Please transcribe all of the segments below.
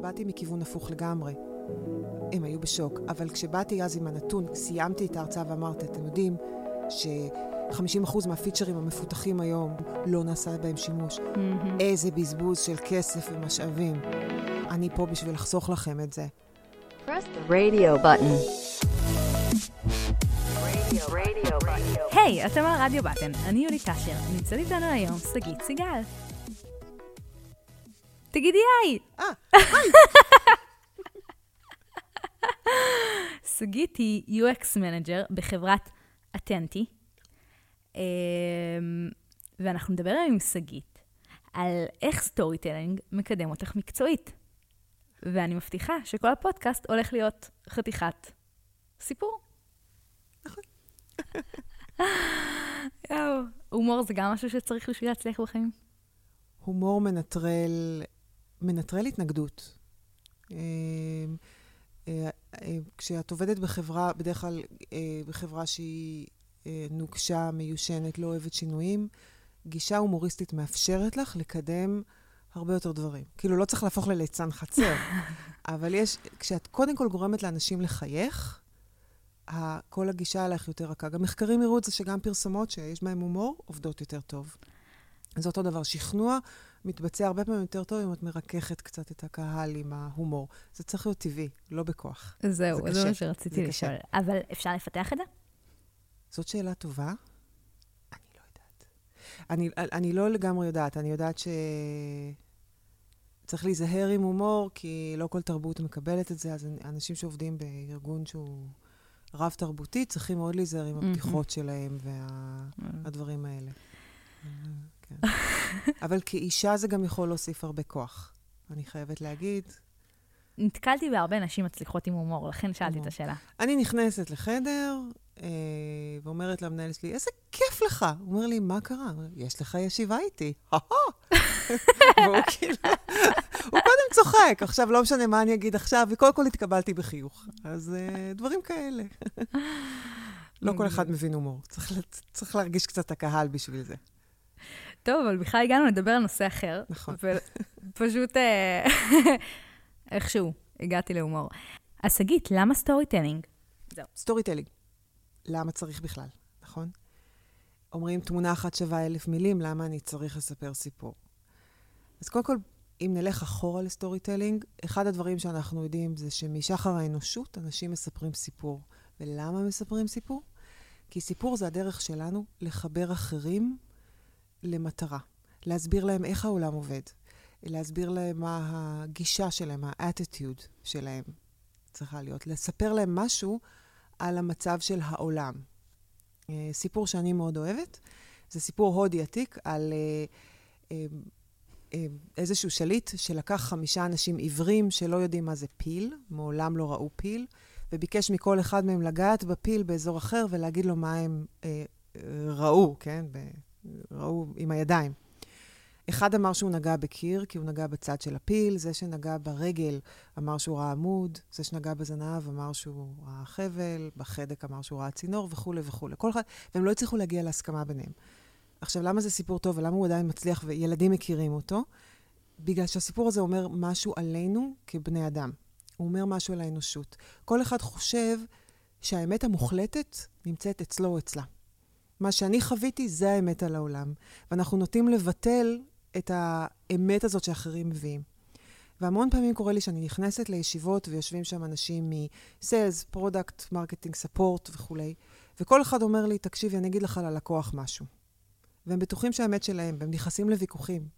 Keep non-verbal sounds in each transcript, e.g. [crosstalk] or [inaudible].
באתי מכיוון הפוך לגמרי. הם היו בשוק, אבל כשבאתי אז עם הנתון, סיימתי את ההרצאה ואמרתי, אתם יודעים ש-50% מהפיצ'רים המפותחים היום לא נעשה בהם שימוש. Mm-hmm. איזה בזבוז של כסף ומשאבים. אני פה בשביל לחסוך לכם את זה. Press the radio button. היי, אתם על רדיו בטן, אני יולי טשר, נמצאת איתנו היום שגית סיגל. תגידי היי! אה, היי! [laughs] שגית היא UX manager בחברת Attenti, אמ, ואנחנו נדבר היום עם שגית על איך storytelling מקדם אותך מקצועית. ואני מבטיחה שכל הפודקאסט הולך להיות חתיכת סיפור. נכון. יואו, הומור זה גם משהו שצריך בשביל להצליח בחיים? הומור מנטרל, מנטרל התנגדות. אה, אה, אה, כשאת עובדת בחברה, בדרך כלל בחברה שהיא נוקשה, מיושנת, לא אוהבת שינויים, גישה הומוריסטית מאפשרת לך לקדם הרבה יותר דברים. כאילו, לא צריך להפוך לליצן חצר, [laughs] אבל יש, כשאת קודם כל גורמת לאנשים לחייך, כל הגישה עליך יותר רכה. גם מחקרים הראו את זה שגם פרסומות שיש בהן הומור עובדות יותר טוב. זה אותו דבר. שכנוע מתבצע הרבה פעמים יותר טוב אם את מרככת קצת את הקהל עם ההומור. זה צריך להיות טבעי, לא בכוח. זהו, זה, זה מה שרציתי לשאול. אבל אפשר לפתח את זה? זאת שאלה טובה. אני לא יודעת. אני, אני לא לגמרי יודעת. אני יודעת ש... צריך להיזהר עם הומור, כי לא כל תרבות מקבלת את זה, אז אנשים שעובדים בארגון שהוא רב-תרבותי, צריכים מאוד להיזהר עם הפתיחות שלהם והדברים האלה. כן. [laughs] אבל כאישה זה גם יכול להוסיף הרבה כוח, אני חייבת להגיד. נתקלתי בהרבה נשים מצליחות עם הומור, לכן שאלתי את השאלה. אני נכנסת לחדר אה, ואומרת למנהל שלי, איזה כיף לך. הוא אומר לי, מה קרה? יש לך ישיבה איתי. [laughs] והוא כאילו, הוא קודם צוחק, עכשיו לא משנה מה אני אגיד עכשיו, וקודם כל התקבלתי בחיוך. אז uh, דברים כאלה. [laughs] לא כל אחד מבין הומור, צריך, צריך להרגיש קצת הקהל בשביל זה. טוב, אבל בכלל הגענו לדבר על נושא אחר. נכון. ופשוט [laughs] אה, [laughs] איכשהו הגעתי להומור. אז שגית, למה storytelling? זהו. storytelling. למה צריך בכלל, נכון? אומרים, תמונה אחת שווה אלף מילים, למה אני צריך לספר סיפור? אז קודם כל, אם נלך אחורה ל storytelling, אחד הדברים שאנחנו יודעים זה שמשחר האנושות אנשים מספרים סיפור. ולמה מספרים סיפור? כי סיפור זה הדרך שלנו לחבר אחרים למטרה. להסביר להם איך העולם עובד. להסביר להם מה הגישה שלהם, האטיטיוד שלהם צריכה להיות. לספר להם משהו על המצב של העולם. אה, סיפור שאני מאוד אוהבת, זה סיפור הודי עתיק על uh, אה, איזשהו שליט שלקח חמישה אנשים עיוורים שלא יודעים מה זה פיל, מעולם לא ראו פיל, וביקש מכל אחד מהם לגעת בפיל באזור אחר ולהגיד לו מה הם אה, ראו, כן? ראו עם הידיים. אחד אמר שהוא נגע בקיר, כי הוא נגע בצד של הפיל, זה שנגע ברגל אמר שהוא ראה עמוד, זה שנגע בזנב אמר שהוא ראה חבל, בחדק אמר שהוא ראה צינור וכולי וכולי. כל אחד, והם לא הצליחו להגיע להסכמה ביניהם. עכשיו, למה זה סיפור טוב ולמה הוא עדיין מצליח וילדים מכירים אותו? בגלל שהסיפור הזה אומר משהו עלינו כבני אדם. הוא אומר משהו על האנושות. כל אחד חושב שהאמת המוחלטת נמצאת אצלו או אצלה. מה שאני חוויתי זה האמת על העולם. ואנחנו נוטים לבטל את האמת הזאת שאחרים מביאים. והמון פעמים קורה לי שאני נכנסת לישיבות ויושבים שם אנשים מ-Sales, Product, Marketing, Support וכולי, וכל אחד אומר לי, תקשיבי, אני אגיד לך על הלקוח משהו. והם בטוחים שהאמת שלהם, והם נכנסים לוויכוחים.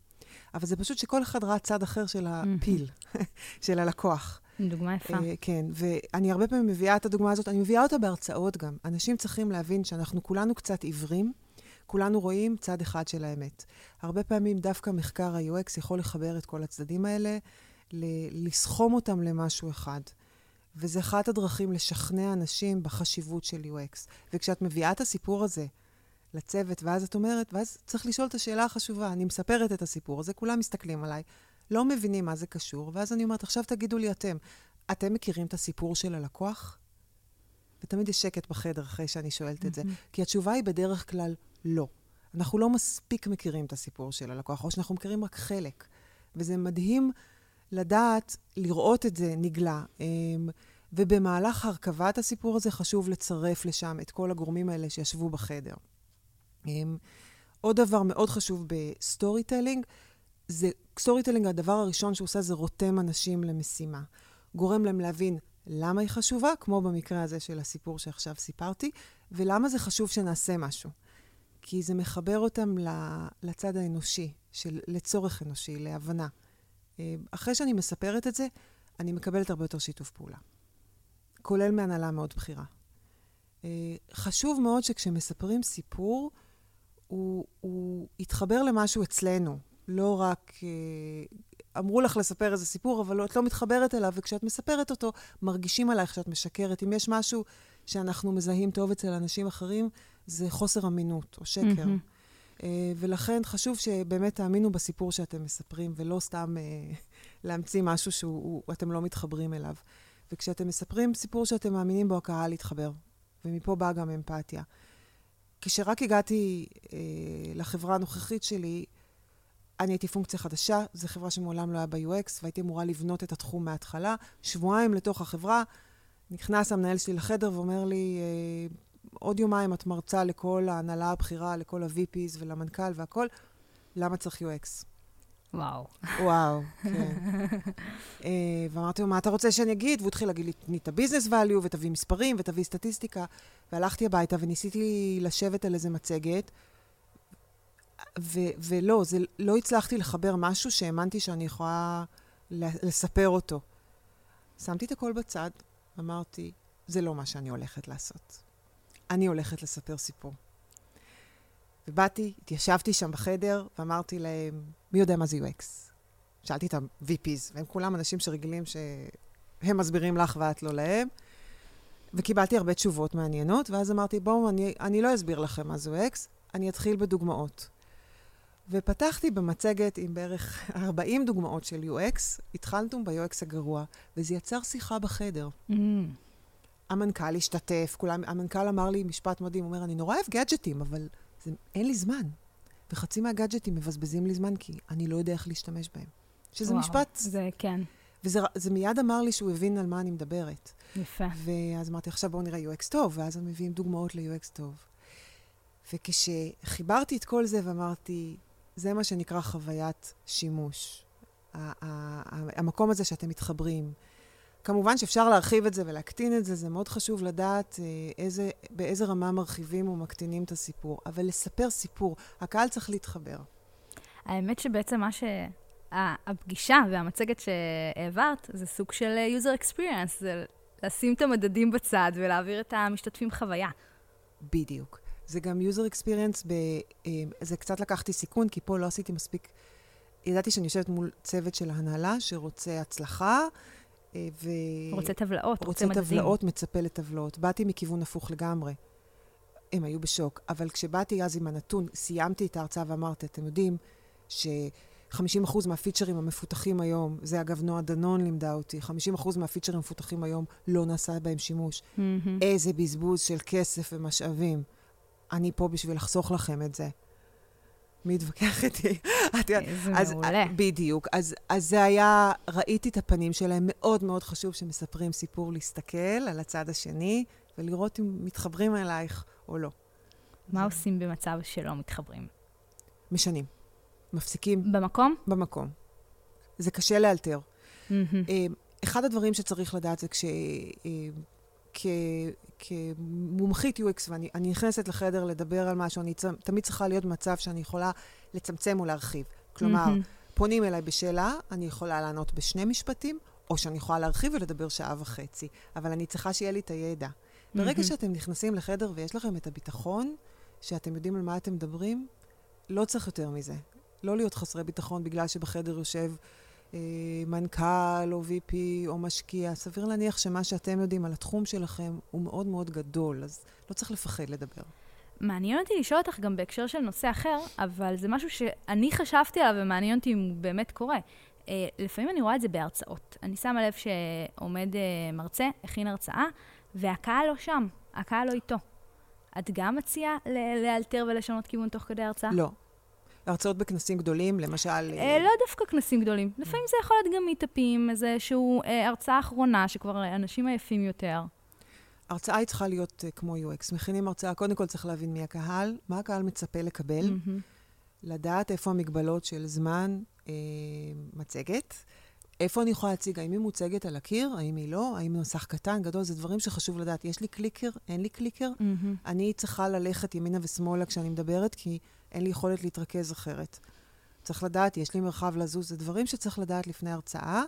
אבל זה פשוט שכל אחד ראה צד אחר של הפיל, [laughs] של הלקוח. דוגמה יפה. Uh, כן, ואני הרבה פעמים מביאה את הדוגמה הזאת, אני מביאה אותה בהרצאות גם. אנשים צריכים להבין שאנחנו כולנו קצת עיוורים, כולנו רואים צד אחד של האמת. הרבה פעמים דווקא מחקר ה-UX יכול לחבר את כל הצדדים האלה, לסכום אותם למשהו אחד. וזה אחת הדרכים לשכנע אנשים בחשיבות של UX. וכשאת מביאה את הסיפור הזה לצוות, ואז את אומרת, ואז צריך לשאול את השאלה החשובה. אני מספרת את הסיפור הזה, כולם מסתכלים עליי, לא מבינים מה זה קשור, ואז אני אומרת, עכשיו תגידו לי אתם, אתם מכירים את הסיפור של הלקוח? ותמיד יש שקט בחדר אחרי שאני שואלת את זה, כי התשובה היא בדרך כלל לא. אנחנו לא מספיק מכירים את הסיפור של הלקוח, או שאנחנו מכירים רק חלק. וזה מדהים לדעת, לראות את זה נגלה. אמ, ובמהלך הרכבת הסיפור הזה חשוב לצרף לשם את כל הגורמים האלה שישבו בחדר. אמ, עוד דבר מאוד חשוב ב storytelling, זה, storytelling, הדבר הראשון שהוא עושה זה רותם אנשים למשימה. גורם להם להבין למה היא חשובה, כמו במקרה הזה של הסיפור שעכשיו סיפרתי, ולמה זה חשוב שנעשה משהו. כי זה מחבר אותם לצד האנושי, של, לצורך אנושי, להבנה. אה, אחרי שאני מספרת את זה, אני מקבלת הרבה יותר שיתוף פעולה. כולל מהנהלה מאוד בכירה. אה, חשוב מאוד שכשמספרים סיפור, הוא, הוא יתחבר למשהו אצלנו, לא רק... אה, אמרו לך לספר איזה סיפור, אבל את לא מתחברת אליו, וכשאת מספרת אותו, מרגישים עלייך שאת משקרת. אם יש משהו שאנחנו מזהים טוב אצל אנשים אחרים, זה חוסר אמינות או שקר. Mm-hmm. ולכן חשוב שבאמת תאמינו בסיפור שאתם מספרים, ולא סתם uh, להמציא משהו שאתם לא מתחברים אליו. וכשאתם מספרים סיפור שאתם מאמינים בו, הקהל יתחבר. ומפה באה גם אמפתיה. כשרק הגעתי אה, לחברה הנוכחית שלי, אני הייתי פונקציה חדשה, זו חברה שמעולם לא היה ב-UX, והייתי אמורה לבנות את התחום מההתחלה. שבועיים לתוך החברה, נכנס המנהל שלי לחדר ואומר לי, אה, עוד יומיים את מרצה לכל ההנהלה הבכירה, לכל ה-VPs ולמנכ"ל והכול, למה צריך UX? וואו. וואו, כן. uh, [laughs] ואמרתי לו, מה אתה רוצה שאני אגיד? והוא התחיל להגיד לי, תני את הביזנס value ותביא מספרים ותביא סטטיסטיקה. והלכתי הביתה וניסיתי לשבת על איזה מצגת, ו- ולא, זה, לא הצלחתי לחבר משהו שהאמנתי שאני יכולה לספר אותו. שמתי את הכל בצד, אמרתי, זה לא מה שאני הולכת לעשות. אני הולכת לספר סיפור. ובאתי, התיישבתי שם בחדר, ואמרתי להם, מי יודע מה זה UX? שאלתי את ה-VPs, והם כולם אנשים שרגילים שהם מסבירים לך ואת לא להם. וקיבלתי הרבה תשובות מעניינות, ואז אמרתי, בואו, אני, אני לא אסביר לכם מה זה UX, אני אתחיל בדוגמאות. ופתחתי במצגת עם בערך 40 דוגמאות של UX, התחלנו ב-UX הגרוע, וזה יצר שיחה בחדר. Mm. המנכ"ל השתתף, כולם, המנכ"ל אמר לי משפט מדהים, הוא אומר, אני נורא אוהב גאדג'טים, אבל זה, אין לי זמן. וחצי מהגאדג'טים מבזבזים לי זמן, כי אני לא יודע איך להשתמש בהם. שזה וואו, משפט... זה כן. וזה מיד אמר לי שהוא הבין על מה אני מדברת. יפה. ואז אמרתי, עכשיו בואו נראה UX טוב, ואז הם מביאים דוגמאות ל-UX טוב. וכשחיברתי את כל זה ואמרתי, זה מה שנקרא חוויית שימוש. המקום הזה שאתם מתחברים, כמובן שאפשר להרחיב את זה ולהקטין את זה, זה מאוד חשוב לדעת אה, איזה, באיזה רמה מרחיבים ומקטינים את הסיפור. אבל לספר סיפור, הקהל צריך להתחבר. האמת שבעצם מה ש... הפגישה והמצגת שהעברת זה סוג של אה, user experience, זה לשים את המדדים בצד ולהעביר את המשתתפים חוויה. בדיוק. זה גם user experience, ב, אה, זה קצת לקחתי סיכון, כי פה לא עשיתי מספיק... ידעתי שאני יושבת מול צוות של ההנהלה שרוצה הצלחה, אה, ו... רוצה טבלאות, רוצה מדדים. רוצה טבלאות, מצפה לטבלאות. באתי מכיוון הפוך לגמרי. הם היו בשוק. אבל כשבאתי אז עם הנתון, סיימתי את ההרצאה ואמרתי, אתם יודעים ש-50% מהפיצ'רים המפותחים היום, זה אגב נועה דנון לימדה אותי, 50% מהפיצ'רים המפותחים היום לא נעשה בהם שימוש. Mm-hmm. איזה בזבוז של כסף ומשאבים. אני פה בשביל לחסוך לכם את זה. מי יתווכח איתי? [laughs] איזה מעולה. בדיוק. אז, אז זה היה, ראיתי את הפנים שלהם, מאוד מאוד חשוב שמספרים סיפור, להסתכל על הצד השני ולראות אם מתחברים אלייך או לא. מה זה... עושים במצב שלא מתחברים? משנים. מפסיקים. במקום? במקום. זה קשה לאלתר. Mm-hmm. אחד הדברים שצריך לדעת זה כש... כמומחית UX, ואני נכנסת לחדר לדבר על משהו, אני צ... תמיד צריכה להיות במצב שאני יכולה לצמצם או להרחיב. כלומר, mm-hmm. פונים אליי בשאלה, אני יכולה לענות בשני משפטים, או שאני יכולה להרחיב ולדבר שעה וחצי, אבל אני צריכה שיהיה לי את הידע. Mm-hmm. ברגע שאתם נכנסים לחדר ויש לכם את הביטחון, שאתם יודעים על מה אתם מדברים, לא צריך יותר מזה. לא להיות חסרי ביטחון בגלל שבחדר יושב מנכ"ל או VP או משקיע, סביר להניח שמה שאתם יודעים על התחום שלכם הוא מאוד מאוד גדול, אז לא צריך לפחד לדבר. מעניין אותי לשאול אותך גם בהקשר של נושא אחר, אבל זה משהו שאני חשבתי עליו ומעניין אותי אם הוא באמת קורה. Uh, לפעמים אני רואה את זה בהרצאות. אני שמה לב שעומד uh, מרצה, הכין הרצאה, והקהל לא שם, הקהל לא איתו. את גם מציעה לאלתר ולשנות כיוון תוך כדי הרצאה? לא. הרצאות בכנסים גדולים, למשל... אה, לא דווקא כנסים גדולים. לפעמים זה יכול להיות גם מיטאפים, איזושהי אה, הרצאה אחרונה, שכבר אנשים עייפים יותר. הרצאה היא צריכה להיות uh, כמו UX. מכינים הרצאה, קודם כל צריך להבין מי הקהל, מה הקהל מצפה לקבל. לדעת איפה המגבלות של זמן, אה, מצגת, איפה אני יכולה להציג, האם היא מוצגת על הקיר, האם היא לא, האם מסך קטן, גדול, זה דברים שחשוב לדעת. יש לי קליקר, אין לי קליקר, mm-hmm. אני צריכה ללכת ימינה ושמאלה כשאני מדברת, כי אין לי יכולת להתרכז אחרת. צריך לדעת, יש לי מרחב לזוז, זה דברים שצריך לדעת לפני הרצאה,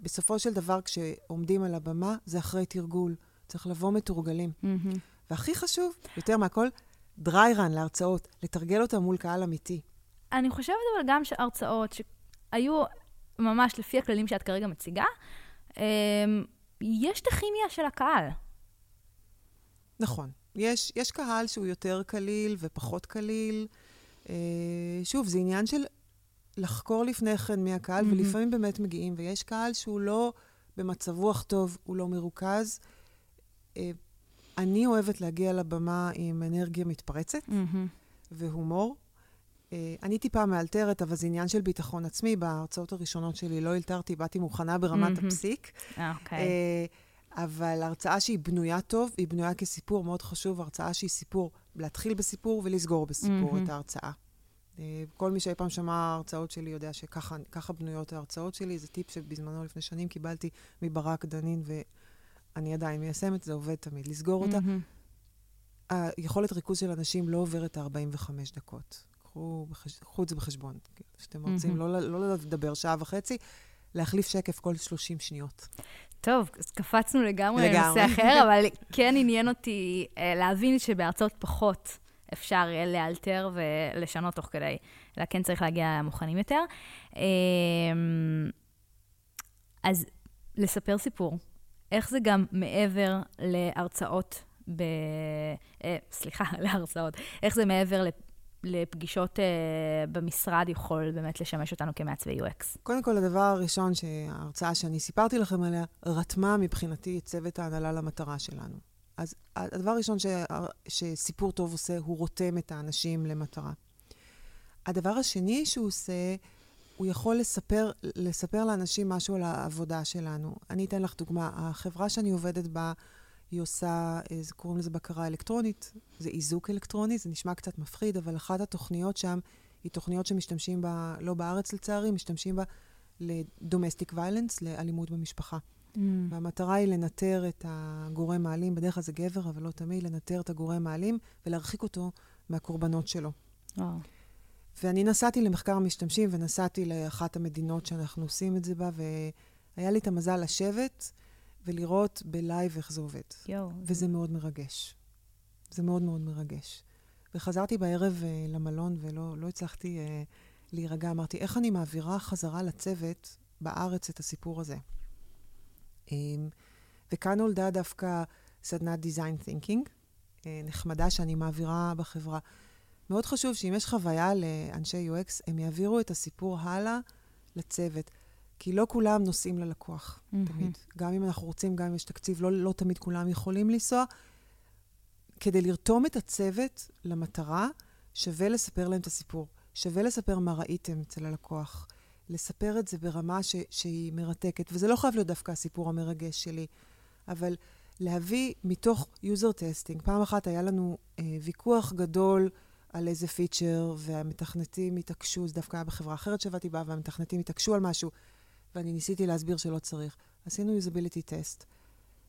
ובסופו של דבר, כשעומדים על הבמה, זה אחרי תרגול. צריך לבוא מתורגלים. Mm-hmm. והכי חשוב, יותר מהכל, דריי רן להרצאות, לתרגל אותם מול קהל אמיתי. אני חושבת אבל גם שהרצאות שהיו ממש לפי הכללים שאת כרגע מציגה, אמ, יש את הכימיה של הקהל. נכון. יש, יש קהל שהוא יותר קליל ופחות קליל. אה, שוב, זה עניין של לחקור לפני כן מי הקהל, mm-hmm. ולפעמים באמת מגיעים, ויש קהל שהוא לא במצב רוח טוב, הוא לא מרוכז. אה, אני אוהבת להגיע לבמה עם אנרגיה מתפרצת mm-hmm. והומור. אה, אני טיפה מאלתרת, אבל זה עניין של ביטחון עצמי. בהרצאות הראשונות שלי לא אלתרתי, באתי מוכנה ברמת mm-hmm. הפסיק. אוקיי. Okay. אבל הרצאה שהיא בנויה טוב, היא בנויה כסיפור, מאוד חשוב, הרצאה שהיא סיפור, להתחיל בסיפור ולסגור בסיפור mm-hmm. את ההרצאה. אה, כל מי שאי פעם שמע הרצאות שלי יודע שככה בנויות ההרצאות שלי. זה טיפ שבזמנו, לפני שנים, קיבלתי מברק דנין, ואני עדיין מיישמת, זה עובד תמיד, לסגור אותה. Mm-hmm. היכולת ריכוז של אנשים לא עוברת 45 דקות. קחו, בחש... קחו את זה בחשבון. כשאתם רוצים לא, לא לדבר שעה וחצי, להחליף שקף כל 30 שניות. טוב, אז קפצנו לגמרי לנושא אחר, [laughs] אבל כן עניין אותי uh, להבין שבארצות פחות אפשר לאלתר ולשנות תוך כדי, אלא כן צריך להגיע מוכנים יותר. Uh, אז לספר סיפור, איך זה גם מעבר להרצאות ב... Uh, סליחה, [laughs] להרצאות. איך זה מעבר לפגישות uh, במשרד יכול באמת לשמש אותנו כמעצבי UX? קודם כל, הדבר הראשון, ההרצאה שאני סיפרתי לכם עליה, רתמה מבחינתי את צוות ההנהלה למטרה שלנו. אז הדבר הראשון ש, שסיפור טוב עושה, הוא רותם את האנשים למטרה. הדבר השני שהוא עושה, הוא יכול לספר, לספר לאנשים משהו על העבודה שלנו. אני אתן לך דוגמה. החברה שאני עובדת בה, היא עושה, אה, קוראים לזה בקרה אלקטרונית, זה איזוק אלקטרוני, זה נשמע קצת מפחיד, אבל אחת התוכניות שם היא תוכניות שמשתמשים בה, לא בארץ לצערי, משתמשים בה ל domestic violence, לאלימות במשפחה. Mm. והמטרה היא לנטר את הגורם האלים, בדרך כלל זה גבר, אבל לא תמיד, לנטר את הגורם האלים ולהרחיק אותו מהקורבנות שלו. Oh. ואני נסעתי למחקר המשתמשים ונסעתי לאחת המדינות שאנחנו עושים את זה בה, והיה לי את המזל לשבת. ולראות ב live איך זה עובד. יואו. וזה מאוד מרגש. זה מאוד מאוד מרגש. וחזרתי בערב uh, למלון ולא לא הצלחתי uh, להירגע. אמרתי, איך אני מעבירה חזרה לצוות בארץ את הסיפור הזה? Um, וכאן נולדה דווקא סדנת Design Thinking, uh, נחמדה שאני מעבירה בחברה. מאוד חשוב שאם יש חוויה לאנשי UX, הם יעבירו את הסיפור הלאה לצוות. כי לא כולם נוסעים ללקוח, mm-hmm. תמיד. גם אם אנחנו רוצים, גם אם יש תקציב, לא, לא תמיד כולם יכולים לנסוע. כדי לרתום את הצוות למטרה, שווה לספר להם את הסיפור. שווה לספר מה ראיתם אצל הלקוח. לספר את זה ברמה ש, שהיא מרתקת. וזה לא חייב להיות דווקא הסיפור המרגש שלי, אבל להביא מתוך user testing. פעם אחת היה לנו אה, ויכוח גדול על איזה פיצ'ר, והמתכנתים התעקשו, זה דווקא היה בחברה אחרת שעבדתי בה, והמתכנתים התעקשו על משהו. ואני ניסיתי להסביר שלא צריך. עשינו usability test.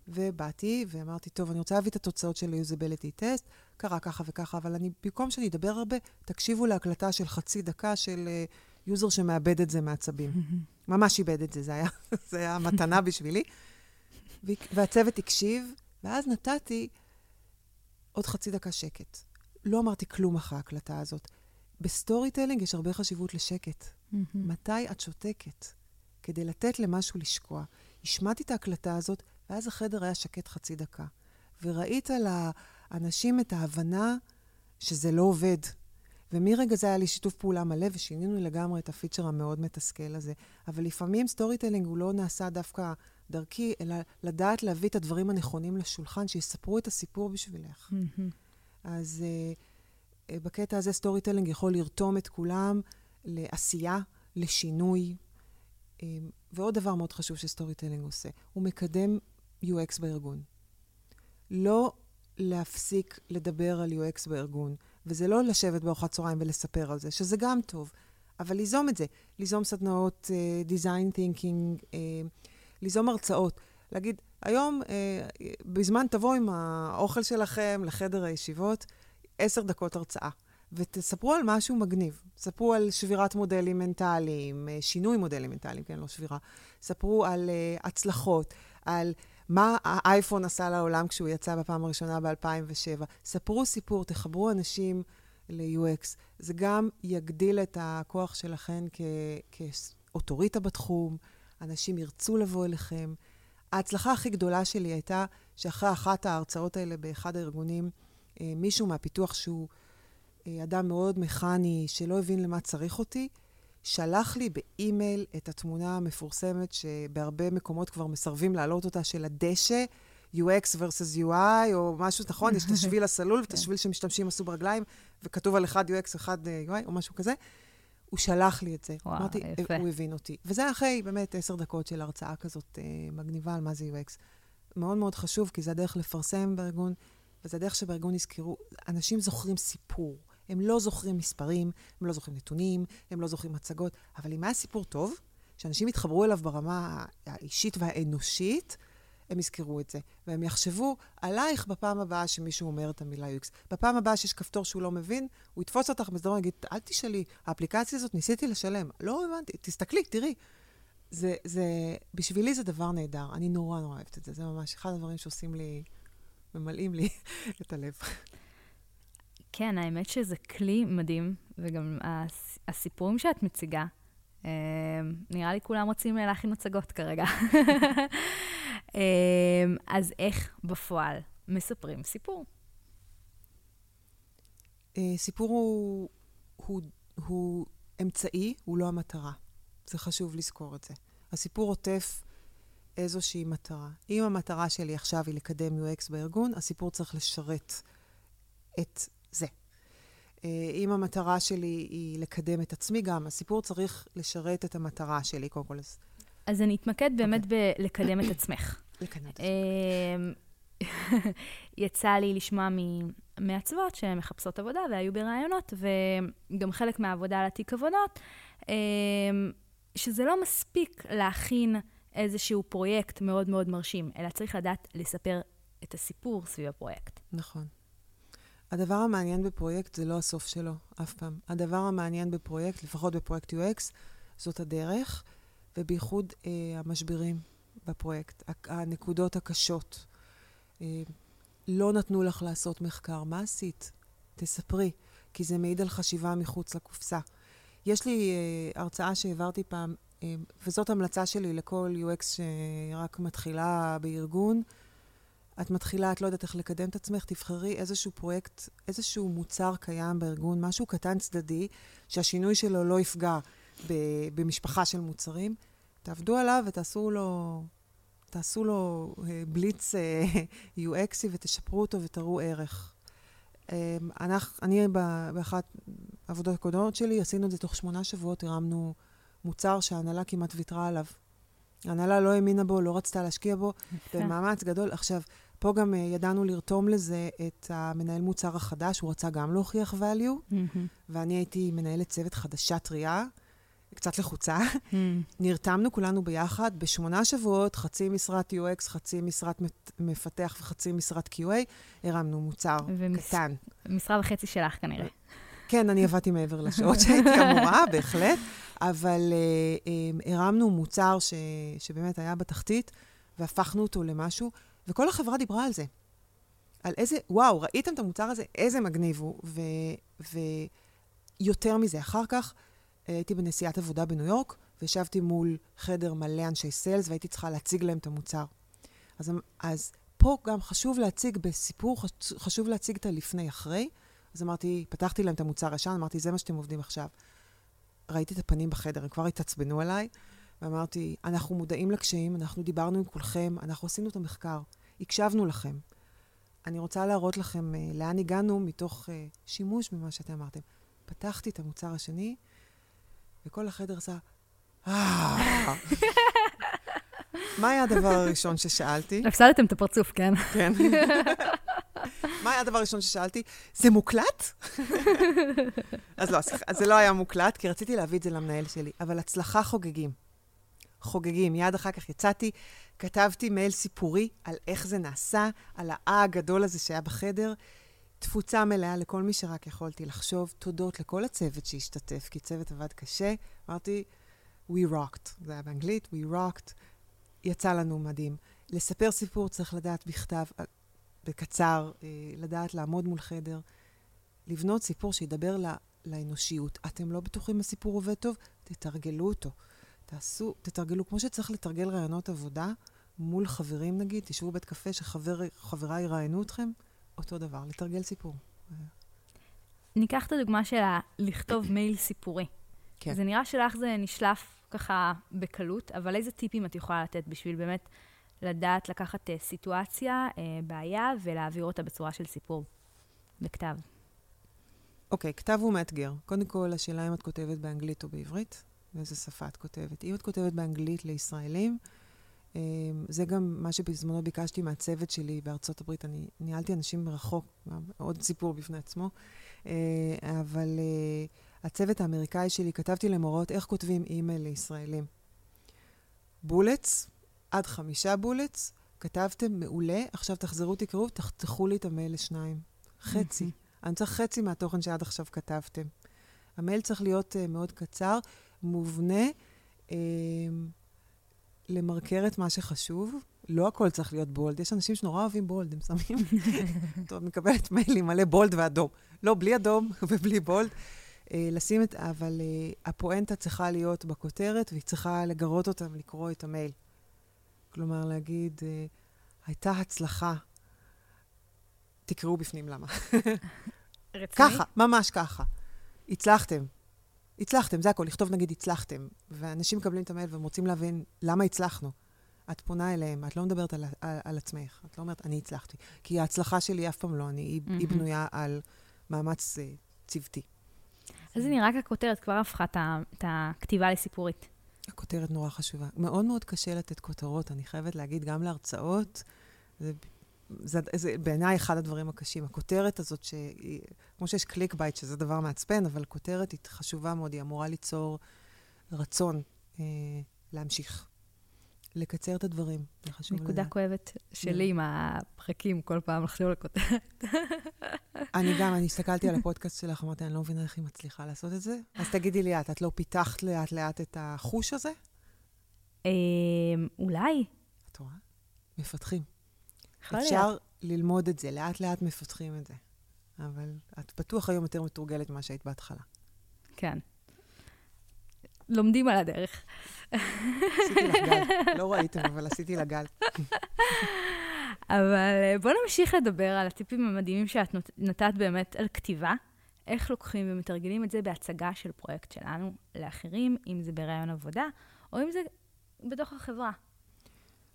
ובאתי ואמרתי, טוב, אני רוצה להביא את התוצאות של ה usability test, קרה ככה וככה, אבל אני, במקום שאני אדבר הרבה, תקשיבו להקלטה של חצי דקה של user uh, שמאבד את זה מעצבים. [laughs] ממש איבד את זה, זה היה, [laughs] זה היה מתנה בשבילי. והצוות הקשיב, ואז נתתי עוד חצי דקה שקט. לא אמרתי כלום אחרי ההקלטה הזאת. ב storytelling יש הרבה חשיבות לשקט. מתי את שותקת? כדי לתת למשהו לשקוע. השמעתי את ההקלטה הזאת, ואז החדר היה שקט חצי דקה. וראית לאנשים את ההבנה שזה לא עובד. ומרגע זה היה לי שיתוף פעולה מלא, ושינינו לגמרי את ה feature המאוד מתסכל הזה. אבל לפעמים storytelling הוא לא נעשה דווקא דרכי, אלא לדעת להביא את הדברים הנכונים לשולחן, שיספרו את הסיפור בשבילך. Mm-hmm. אז uh, בקטע הזה storytelling יכול לרתום את כולם לעשייה, לשינוי. ועוד דבר מאוד חשוב ש storytelling עושה, הוא מקדם UX בארגון. לא להפסיק לדבר על UX בארגון, וזה לא לשבת בארוחת צהריים ולספר על זה, שזה גם טוב, אבל ליזום את זה, ליזום סדנאות uh, design thinking, uh, ליזום הרצאות, להגיד, היום, uh, בזמן תבואו עם האוכל שלכם לחדר הישיבות, עשר דקות הרצאה. ותספרו על משהו מגניב. ספרו על שבירת מודלים מנטליים, שינוי מודלים מנטליים, כן, לא שבירה. ספרו על uh, הצלחות, על מה האייפון עשה לעולם כשהוא יצא בפעם הראשונה ב-2007. ספרו סיפור, תחברו אנשים ל-UX. זה גם יגדיל את הכוח שלכם כאוטוריטה בתחום, אנשים ירצו לבוא אליכם. ההצלחה הכי גדולה שלי הייתה שאחרי אחת ההרצאות האלה באחד הארגונים, אה, מישהו מהפיתוח שהוא אה, אדם מאוד מכני, שלא הבין למה צריך אותי, שלח לי באימייל את התמונה המפורסמת, שבהרבה מקומות כבר מסרבים להעלות אותה, של הדשא, UX versus UI, או משהו, נכון? יש את השביל [laughs] הסלול ואת כן. השביל שמשתמשים עשו ברגליים, וכתוב על אחד UX, אחד אה, UI, או משהו כזה. הוא שלח לי את זה. וואו, אמרתי, יפה. הוא הבין אותי. וזה אחרי באמת עשר דקות של הרצאה כזאת אה, מגניבה על מה זה UX. מאוד מאוד חשוב, כי זה הדרך לפרסם בארגון, וזה הדרך שבארגון יזכרו. אנשים זוכרים סיפור. הם לא זוכרים מספרים, הם לא זוכרים נתונים, הם לא זוכרים מצגות, אבל אם היה סיפור טוב, שאנשים יתחברו אליו ברמה האישית והאנושית, הם יזכרו את זה. והם יחשבו עלייך בפעם הבאה שמישהו אומר את המילה UX. בפעם הבאה שיש כפתור שהוא לא מבין, הוא יתפוס אותך בסדרון ויגיד, אל תשאלי, האפליקציה הזאת ניסיתי לשלם. לא הבנתי, תסתכלי, תראי. זה, זה, בשבילי זה דבר נהדר. אני נורא נורא אוהבת את זה. זה ממש אחד הדברים שעושים לי, ממלאים לי [laughs] את הלב. כן, האמת שזה כלי מדהים, וגם הסיפורים שאת מציגה, אה, נראה לי כולם רוצים להכין מצגות כרגע. [laughs] אה, אז איך בפועל מספרים סיפור? אה, סיפור הוא, הוא, הוא אמצעי, הוא לא המטרה. זה חשוב לזכור את זה. הסיפור עוטף איזושהי מטרה. אם המטרה שלי עכשיו היא לקדם UX בארגון, הסיפור צריך לשרת את זה. אה, אם המטרה שלי היא לקדם את עצמי גם, הסיפור צריך לשרת את המטרה שלי, קודם כל. אז אני אתמקד באמת okay. אוקיי. בלקדם את עצמך. [coughs] לקדם את עצמך. אמ, [laughs] יצא לי לשמוע מעצבות שמחפשות עבודה והיו ברעיונות, וגם חלק מהעבודה על התיק עבודות, אמ, שזה לא מספיק להכין איזשהו פרויקט מאוד מאוד מרשים, אלא צריך לדעת לספר את הסיפור סביב הפרויקט. נכון. הדבר המעניין בפרויקט זה לא הסוף שלו, אף פעם. הדבר המעניין בפרויקט, לפחות בפרויקט UX, זאת הדרך, ובייחוד אה, המשברים בפרויקט, הנקודות הקשות. אה, לא נתנו לך לעשות מחקר, מה עשית? תספרי, כי זה מעיד על חשיבה מחוץ לקופסה. יש לי אה, הרצאה שהעברתי פעם, אה, וזאת המלצה שלי לכל UX שרק מתחילה בארגון. את מתחילה, את לא יודעת איך לקדם את עצמך, תבחרי איזשהו פרויקט, איזשהו מוצר קיים בארגון, משהו קטן צדדי, שהשינוי שלו לא יפגע במשפחה של מוצרים. תעבדו עליו ותעשו לו, תעשו לו אה, בליץ אה, UXי ותשפרו אותו ותראו ערך. אה, אנחנו, אני באחת העבודות הקודמות שלי, עשינו את זה תוך שמונה שבועות, הרמנו מוצר שההנהלה כמעט ויתרה עליו. ההנהלה לא האמינה בו, לא רצתה להשקיע בו, במאמץ גדול. עכשיו, פה גם uh, ידענו לרתום לזה את המנהל מוצר החדש, הוא רצה גם להוכיח value, mm-hmm. ואני הייתי מנהלת צוות חדשה טריה, קצת לחוצה. Mm-hmm. נרתמנו כולנו ביחד, בשמונה שבועות, חצי משרת UX, חצי משרת מפתח וחצי משרת QA, הרמנו מוצר ומש... קטן. משרה וחצי שלך כנראה. כן, אני עבדתי מעבר לשעות שהייתי אמורה, [laughs] בהחלט, אבל uh, um, הרמנו מוצר ש, שבאמת היה בתחתית, והפכנו אותו למשהו. וכל החברה דיברה על זה. על איזה, וואו, ראיתם את המוצר הזה? איזה מגניב הוא. ויותר מזה, אחר כך הייתי בנסיעת עבודה בניו יורק, וישבתי מול חדר מלא אנשי סיילס, והייתי צריכה להציג להם את המוצר. אז, אז פה גם חשוב להציג בסיפור, חשוב להציג את הלפני-אחרי. אז אמרתי, פתחתי להם את המוצר הישן, אמרתי, זה מה שאתם עובדים עכשיו. ראיתי את הפנים בחדר, הם כבר התעצבנו עליי, ואמרתי, אנחנו מודעים לקשיים, אנחנו דיברנו עם כולכם, אנחנו עשינו את המחקר, הקשבנו לכם. אני רוצה להראות לכם uh, לאן הגענו מתוך uh, שימוש במה שאתם אמרתם. פתחתי את המוצר השני, וכל החדר עשה, אה... מה היה הדבר הראשון ששאלתי? הפסדתם את הפרצוף, כן? כן. מה היה הדבר הראשון ששאלתי? זה מוקלט? אז לא, סליחה, זה לא היה מוקלט, כי רציתי להביא את זה למנהל שלי. אבל הצלחה חוגגים. חוגגים. מיד אחר כך יצאתי, כתבתי מייל סיפורי על איך זה נעשה, על האה הגדול הזה שהיה בחדר. תפוצה מלאה לכל מי שרק יכולתי לחשוב. תודות לכל הצוות שהשתתף, כי צוות עבד קשה. אמרתי, We rocked. זה היה באנגלית, We rocked. יצא לנו מדהים. לספר סיפור צריך לדעת בכתב, בקצר, אה, לדעת לעמוד מול חדר, לבנות סיפור שידבר לא, לאנושיות. אתם לא בטוחים הסיפור עובד טוב? תתרגלו אותו. תעשו, תתרגלו, כמו שצריך לתרגל רעיונות עבודה מול חברים נגיד, תשבו בבית קפה שחבריי יראיינו אתכם, אותו דבר, לתרגל סיפור. ניקח את הדוגמה של לכתוב [clears throat] מייל סיפורי. כן. זה נראה שלך זה נשלף ככה בקלות, אבל איזה טיפים את יכולה לתת בשביל באמת לדעת לקחת uh, סיטואציה, uh, בעיה, ולהעביר אותה בצורה של סיפור, בכתב? אוקיי, okay, כתב הוא מאתגר. קודם כל, השאלה אם את כותבת באנגלית או בעברית, ואיזה שפה את כותבת. אם את כותבת באנגלית לישראלים, um, זה גם מה שבזמנו ביקשתי מהצוות שלי בארצות הברית. אני ניהלתי אנשים מרחוק, עוד סיפור בפני עצמו, uh, אבל uh, הצוות האמריקאי שלי, כתבתי להם הוראות איך כותבים אימייל לישראלים. בולטס, עד חמישה בולטס, כתבתם מעולה, עכשיו תחזרו, תקראו, תחתכו לי את המייל לשניים. חצי. [laughs] אני צריך חצי מהתוכן שעד עכשיו כתבתם. המייל צריך להיות uh, מאוד קצר, מובנה, uh, למרקר את מה שחשוב. לא הכל צריך להיות בולד. יש אנשים שנורא אוהבים בולד, הם שמים... [laughs] טוב, מקבלת מיילים מלא בולד ואדום. לא, בלי אדום [laughs] ובלי בולד. Uh, לשים את... אבל uh, הפואנטה צריכה להיות בכותרת, והיא צריכה לגרות אותם לקרוא את המייל. כלומר, להגיד, אה, הייתה הצלחה, תקראו בפנים למה. [laughs] רציני? ככה, ממש ככה. הצלחתם. הצלחתם, זה הכול. לכתוב נגיד הצלחתם, ואנשים מקבלים את המייל והם רוצים להבין למה הצלחנו. את פונה אליהם, את לא מדברת על, על, על עצמך, את לא אומרת, אני הצלחתי. כי ההצלחה שלי אף פעם לא אני, היא, mm-hmm. היא בנויה על מאמץ uh, צוותי. אז הנה, רק הכותרת כבר הפכה את הכתיבה לסיפורית. הכותרת נורא חשובה. מאוד מאוד קשה לתת כותרות, אני חייבת להגיד, גם להרצאות. זה, זה, זה בעיניי אחד הדברים הקשים. הכותרת הזאת, ש... כמו שיש clickbait, שזה דבר מעצבן, אבל כותרת היא חשובה מאוד, היא אמורה ליצור רצון אה, להמשיך. לקצר את הדברים, זה חשוב לדעת. נקודה כואבת שלי עם הפרקים, כל פעם לחשוב על כותרת. [laughs] אני גם, אני הסתכלתי על הפודקאסט שלך, אמרתי, אני לא מבינה איך היא מצליחה לעשות את זה. אז תגידי לי את, את לא פיתחת לאט-לאט את החוש הזה? אמ, אולי. את רואה? מפתחים. אפשר ללמוד את זה, לאט-לאט מפתחים את זה. אבל את בטוח היום יותר מתורגלת ממה שהיית בהתחלה. כן. לומדים על הדרך. עשיתי לך גל. לא ראיתם, אבל עשיתי לה גל. אבל אה, בואו נמשיך לדבר על הטיפים המדהימים שאת נתת באמת על כתיבה. איך לוקחים ומתרגלים את זה בהצגה של פרויקט שלנו לאחרים, אם זה בראיון עבודה, או אם זה בתוך החברה.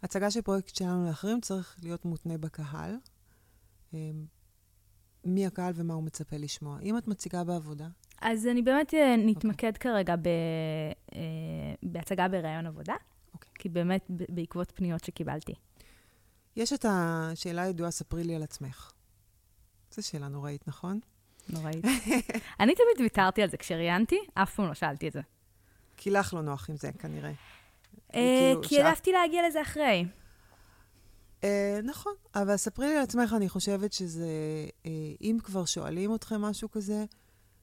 הצגה של פרויקט שלנו לאחרים צריך להיות מותנה בקהל. אה, מי הקהל ומה הוא מצפה לשמוע. אם את מציגה בעבודה, אז אני באמת אה, נתמקד okay. כרגע ב, uh, בהצגה בראיון עבודה, okay. אוקיי. כי באמת בעקבות פניות שקיבלתי. יש את השאלה הידועה, ספרי לי על עצמך. זו שאלה נוראית, נכון? נוראית. [laughs] אני תמיד ויתרתי על זה כשראיינתי, אף פעם לא שאלתי את זה. כי לך לא נוח עם זה, כנראה. אה, כי העדפתי להגיע לזה אחרי. נכון, אבל ספרי לי על עצמך, אני חושבת שזה, אם כבר שואלים אתכם משהו כזה,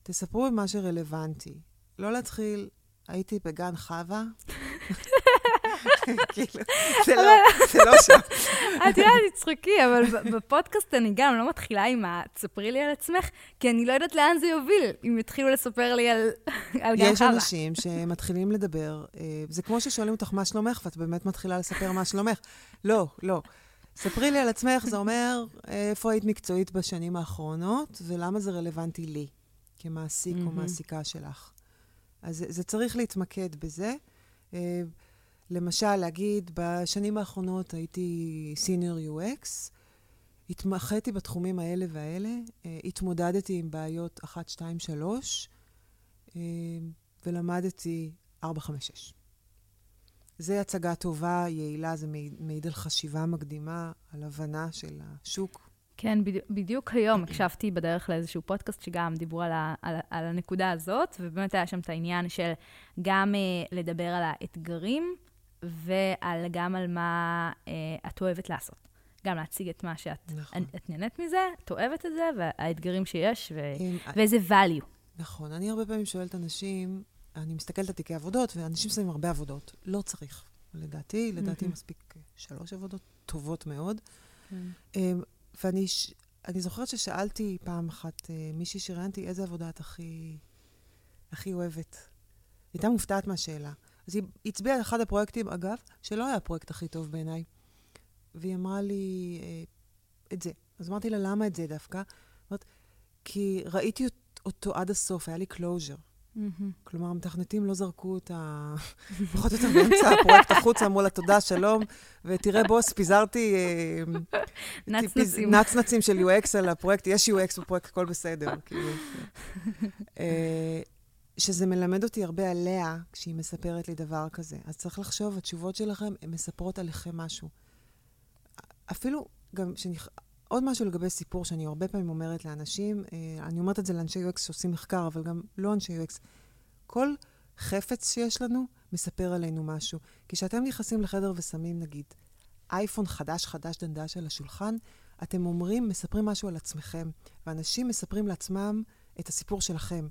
תספרו מה שרלוונטי. לא להתחיל, הייתי בגן חווה. [laughs] [laughs] כאילו, זה לא, זה לא שם. [laughs] את יודעת, תצחקי, אבל בפודקאסט אני גם לא מתחילה עם ה... תספרי לי על עצמך, כי אני לא יודעת לאן זה יוביל, אם יתחילו לספר לי על גן חווה. יש אנשים שמתחילים לדבר, אה, זה כמו ששואלים אותך מה שלומך, ואת באמת מתחילה לספר מה שלומך. לא, לא. ספרי לי על עצמך, זה אומר איפה היית מקצועית בשנים האחרונות, ולמה זה רלוונטי לי. כמעסיק. או מעסיקה שלך. אז זה צריך להתמקד בזה. למשל, להגיד, בשנים האחרונות הייתי סיניור UX, התמחיתי בתחומים האלה והאלה, אה, התמודדתי עם בעיות 1, 2, 3, ולמדתי 4, 5, 6. זה הצגה טובה, יעילה, זה מעיד, על חשיבה מקדימה, על הבנה של השוק. כן, בדיוק, היום הקשבתי בדרך לאיזשהו פודקאסט שגם דיברו על, ה, על, על הנקודה הזאת, ובאמת היה שם את העניין של גם uh, לדבר על האתגרים, וגם על מה uh, את אוהבת לעשות. גם להציג את מה שאת נכון. את נהנית מזה, את אוהבת את זה, והאתגרים שיש, ו, עם, ואיזה value. נכון. אני הרבה פעמים שואלת אנשים, אני מסתכלת על תיקי עבודות, ואנשים שמים הרבה עבודות. לא צריך. לדעתי, לדעתי mm-hmm. מספיק שלוש עבודות טובות מאוד. Mm-hmm. ואני ש... זוכרת ששאלתי פעם אחת uh, מישהי שראיינתי, איזה עבודה את הכי, הכי אוהבת? הייתה מופתעת מהשאלה. אז היא הצביעה על אחד הפרויקטים, אגב, שלא היה הפרויקט הכי טוב בעיניי. והיא אמרה לי uh, את זה. אז אמרתי לה, למה את זה דווקא? אומרת, כי ראיתי אותו עד הסוף, היה לי closure. Mm-hmm. כלומר, המתכנתים לא זרקו את ה... [laughs] פחות או יותר באמצע הפרויקט החוצה, אמרו לה תודה, שלום, ותראה, בוס, פיזרתי... אה, [laughs] נצנצים. נצנצים של UX על הפרויקט, יש UX בפרויקט, הכל בסדר. [laughs] שזה מלמד אותי הרבה עליה כשהיא מספרת לי דבר כזה. אז צריך לחשוב, התשובות שלכם, הן מספרות עליכם משהו. אפילו, גם, שנכ... עוד משהו לגבי סיפור שאני הרבה פעמים אומרת לאנשים, אה, אני אומרת את זה לאנשי UX שעושים מחקר, אבל גם לא אנשי UX. כל חפץ שיש לנו מספר עלינו משהו. כשאתם נכנסים לחדר ושמים, נגיד, אייפון חדש, חדש דנדש על השולחן, אתם אומרים, מספרים משהו על עצמכם, ואנשים מספרים לעצמם את הסיפור שלכם.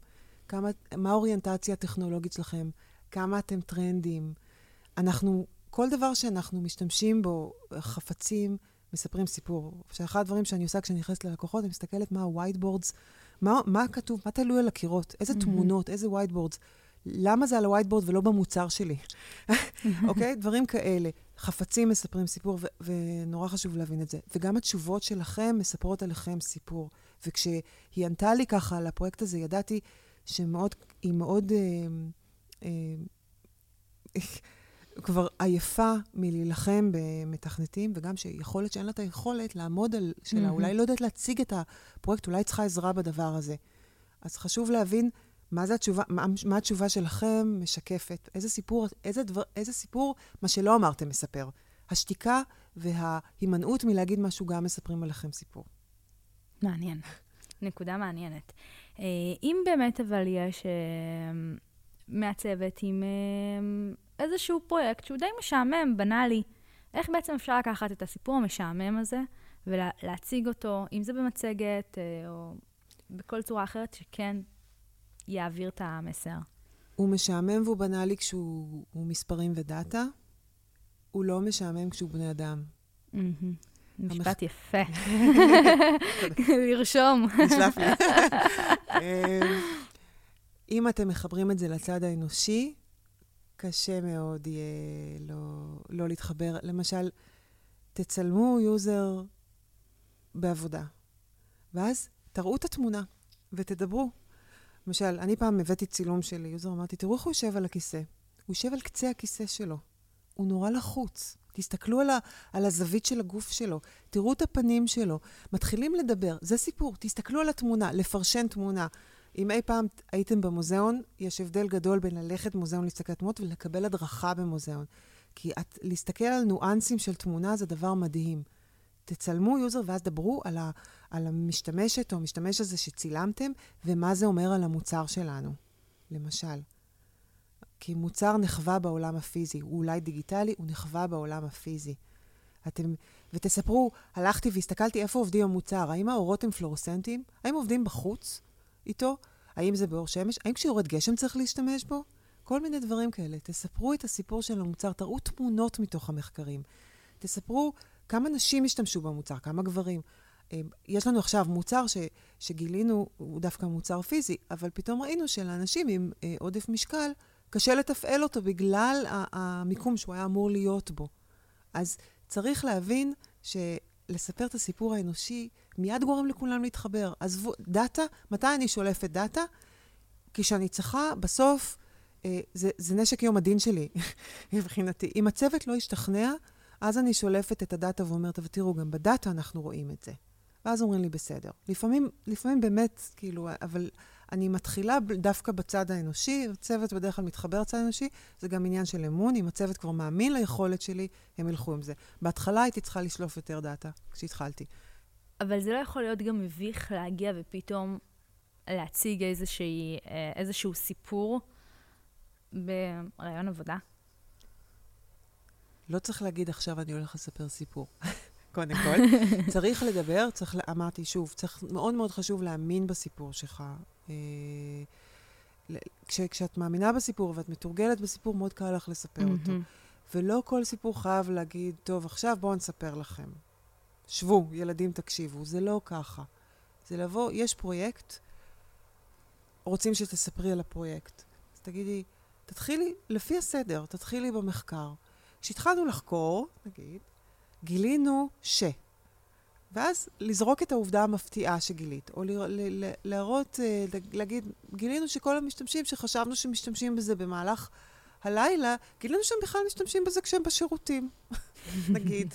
כמה, מה האוריינטציה הטכנולוגית שלכם, כמה אתם טרנדים. אנחנו, כל דבר שאנחנו משתמשים בו, חפצים, מספרים סיפור. שאחד הדברים שאני עושה כשאני נכנסת ללקוחות, אני מסתכלת מה ה-white boards, מה, מה כתוב, מה תלוי על הקירות, איזה mm-hmm. תמונות, איזה white boards. למה זה על ה-white board ולא במוצר שלי? אוקיי? okay? דברים כאלה. חפצים מספרים סיפור, ו- ונורא חשוב להבין את זה. וגם התשובות שלכם מספרות עליכם סיפור. וכשהיא ענתה לי ככה על הפרויקט הזה, ידעתי שמאוד, היא מאוד... אה, אה, [laughs] כבר עייפה מלהילחם במתכנתים, וגם שיכול להיות שאין לה את היכולת לעמוד על שלה, mm-hmm. אולי לא יודעת להציג את הפרויקט, אולי צריכה עזרה בדבר הזה. אז חשוב להבין מה זה התשובה, מה, מה התשובה שלכם משקפת, איזה סיפור, איזה, דבר, איזה סיפור, מה שלא אמרתם מספר. השתיקה וההימנעות מלהגיד משהו גם מספרים עליכם סיפור. מעניין. נקודה מעניינת. אה, אם באמת אבל יש אה, מעצבת עם אה, איזשהו פרויקט שהוא די משעמם, בנאלי. איך בעצם אפשר לקחת את הסיפור המשעמם הזה ולהציג אותו, אם זה במצגת או בכל צורה אחרת, שכן יעביר את המסר? הוא משעמם והוא בנאלי כשהוא מספרים ודאטה. הוא לא משעמם כשהוא בני אדם. משפט יפה. [laughs] לרשום. נשלף לי. [laughs] אה, אם אתם מחברים את זה לצד האנושי, קשה מאוד יהיה לא, לא להתחבר. למשל, תצלמו user בעבודה, ואז תראו את התמונה ותדברו. למשל, אני פעם הבאתי צילום של user, אמרתי, תראו איך הוא יושב על הכיסא. הוא יושב על קצה הכיסא שלו. הוא נורא לחוץ. תסתכלו על, ה, על הזווית של הגוף שלו, תראו את הפנים שלו. מתחילים לדבר, זה סיפור. תסתכלו על התמונה, לפרשן תמונה. אם אי פעם הייתם במוזיאון, יש הבדל גדול בין ללכת מוזיאון להסתכל על תמונות ולקבל הדרכה במוזיאון. כי את, להסתכל על ניואנסים של תמונה זה דבר מדהים. תצלמו user ואז דברו על, ה, על המשתמשת או המשתמש הזה שצילמתם, ומה זה אומר על המוצר שלנו, למשל. כי מוצר נחווה בעולם הפיזי. הוא אולי דיגיטלי, הוא נחווה בעולם הפיזי. אתם, ותספרו, הלכתי והסתכלתי איפה עובדים המוצר. האם האורות הם פלורסנטיים? האם עובדים בחוץ? איתו? האם זה באור שמש? האם כשיורד גשם צריך להשתמש בו? כל מיני דברים כאלה. תספרו את הסיפור של המוצר, תראו תמונות מתוך המחקרים. תספרו כמה נשים השתמשו במוצר, כמה גברים. אה, יש לנו עכשיו מוצר ש, שגילינו, הוא דווקא מוצר פיזי, אבל פתאום ראינו שלאנשים עם אה, עודף משקל, קשה לתפעל אותו בגלל המיקום שהוא היה אמור להיות בו. אז צריך להבין ש... לספר את הסיפור האנושי מיד גורם לכולם להתחבר. עזבו, דאטה, מתי אני שולפת דאטה? כשאני צריכה, בסוף, אה, זה, זה נשק יום הדין שלי, [laughs] מבחינתי. אם הצוות לא ישתכנע, אז אני שולפת את הדאטה ואומרת, אבל תראו, גם בדאטה אנחנו רואים את זה. ואז אומרים לי, בסדר. לפעמים, לפעמים באמת, כאילו, אבל אני מתחילה דווקא בצד האנושי, הצוות בדרך כלל מתחבר לצד האנושי, זה גם עניין של אמון, אם הצוות כבר מאמין ליכולת שלי, הם ילכו עם זה. בהתחלה הייתי צריכה לשלוף יותר דאטה, כשהתחלתי. אבל זה לא יכול להיות גם מביך להגיע ופתאום להציג איזושהי, אה, איזשהו סיפור ברעיון עבודה? לא צריך להגיד עכשיו אני הולך לספר סיפור. [laughs] קודם כל. [laughs] צריך לדבר, צריך, אמרתי שוב, צריך, מאוד מאוד חשוב להאמין בסיפור שלך. אה, כש, כשאת מאמינה בסיפור ואת מתורגלת בסיפור, מאוד קל לך לספר אותו. ולא כל סיפור חייב להגיד, טוב, עכשיו בואו נספר לכם. שבו, ילדים תקשיבו. זה לא ככה. זה לבוא, יש פרויקט, רוצים שתספרי על הפרויקט. אז תגידי, תתחילי לפי הסדר, תתחילי במחקר. כשהתחלנו לחקור, נגיד, גילינו ש... ואז לזרוק את העובדה המפתיעה שגילית, או להראות, אה, להגיד, גילינו שכל המשתמשים שחשבנו שמשתמשים בזה במהלך הלילה, גילינו שהם בכלל משתמשים בזה כשהם בשירותים, [laughs] נגיד.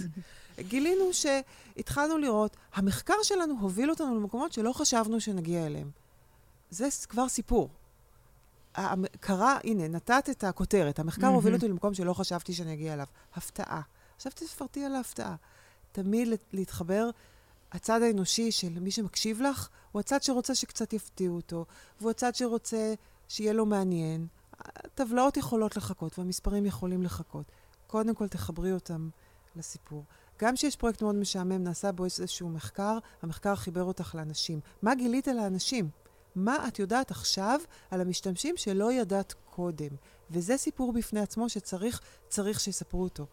גילינו שהתחלנו לראות, המחקר שלנו הוביל אותנו למקומות שלא חשבנו שנגיע אליהם. זה כבר סיפור. קרה, הנה, נתת את הכותרת, המחקר. הוביל אותי למקום שלא חשבתי שאני אגיע אליו. הפתעה. עכשיו תפרטי על ההפתעה. תמיד להתחבר, הצד האנושי של מי שמקשיב לך, הוא הצד שרוצה שקצת יפתיעו אותו, והוא הצד שרוצה שיהיה לו מעניין. הטבלאות יכולות לחכות והמספרים יכולים לחכות. קודם כל תחברי אותם לסיפור. גם כשיש פרויקט מאוד משעמם, נעשה בו איזשהו מחקר, המחקר חיבר אותך לאנשים. מה גילית לאנשים? מה את יודעת עכשיו על המשתמשים שלא ידעת קודם? וזה סיפור בפני עצמו שצריך, צריך שיספרו אותו.